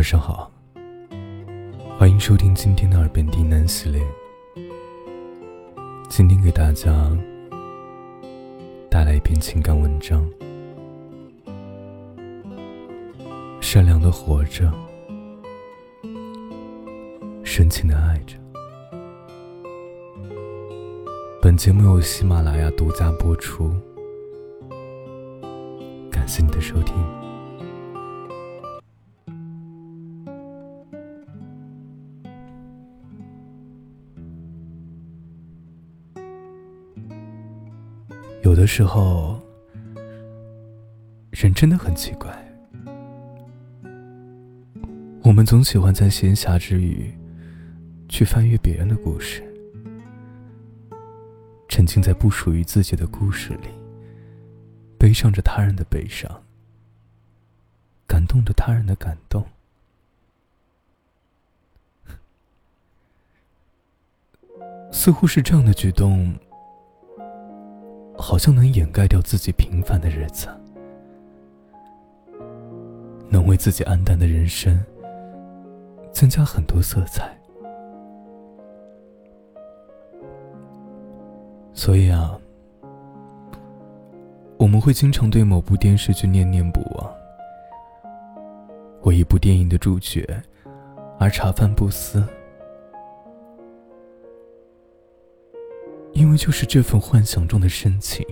晚上好，欢迎收听今天的耳边低喃系列。今天给大家带来一篇情感文章：善良的活着，深情的爱着。本节目由喜马拉雅独家播出，感谢你的收听。有的时候，人真的很奇怪。我们总喜欢在闲暇之余，去翻阅别人的故事，沉浸在不属于自己的故事里，悲伤着他人的悲伤，感动着他人的感动。似乎是这样的举动。好像能掩盖掉自己平凡的日子，能为自己黯淡的人生增加很多色彩。所以啊，我们会经常对某部电视剧念念不忘，为一部电影的主角而茶饭不思。因为就是这份幻想中的深情，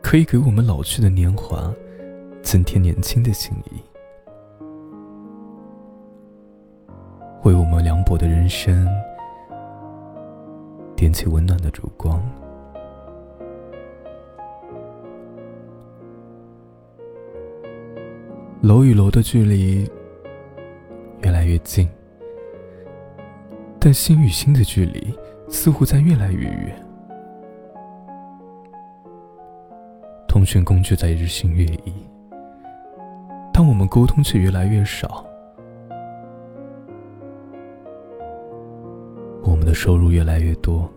可以给我们老去的年华增添年轻的心意，为我们凉薄的人生点起温暖的烛光。楼与楼的距离越来越近，但心与心的距离。似乎在越来越远，通讯工具在日新月异，但我们沟通却越来越少。我们的收入越来越多，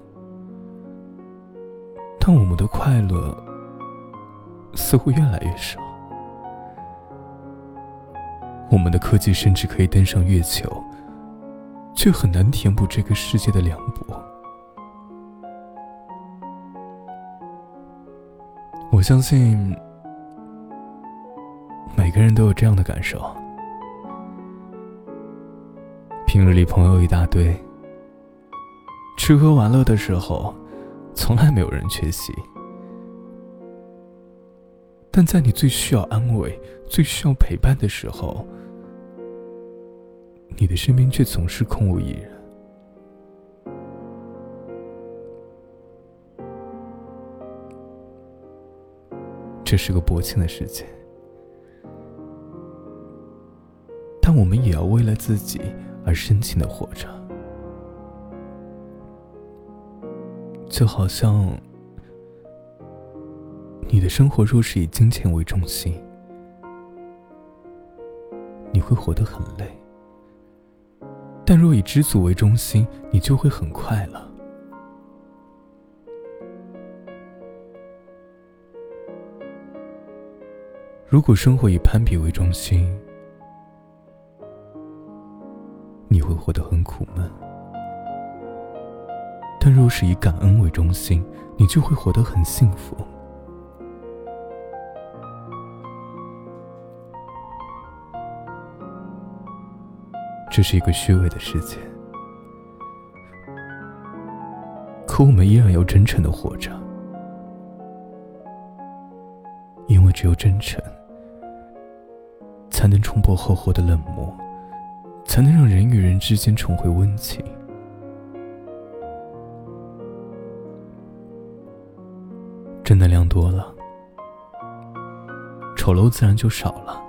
但我们的快乐似乎越来越少。我们的科技甚至可以登上月球，却很难填补这个世界的凉薄。我相信，每个人都有这样的感受。平日里朋友一大堆，吃喝玩乐的时候，从来没有人缺席。但在你最需要安慰、最需要陪伴的时候，你的身边却总是空无一人。这是个薄情的世界，但我们也要为了自己而深情的活着。就好像你的生活若是以金钱为中心，你会活得很累；但若以知足为中心，你就会很快乐。如果生活以攀比为中心，你会活得很苦闷；但若是以感恩为中心，你就会活得很幸福。这是一个虚伪的世界，可我们依然要真诚的活着，因为只有真诚。才能冲破厚厚的冷漠，才能让人与人之间重回温情。正能量多了，丑陋自然就少了。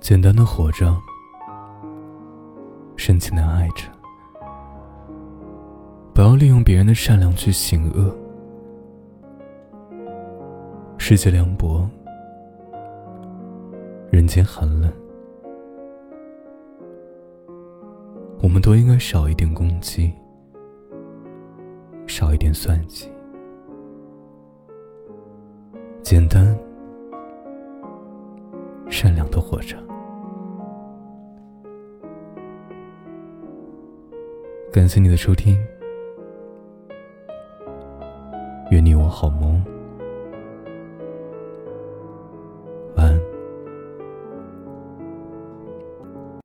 简单的活着，深情的爱着，不要利用别人的善良去行恶。世界凉薄。人间寒冷。我们都应该少一点攻击少一点算计。简单善良的活着。感谢你的收听愿你我好梦。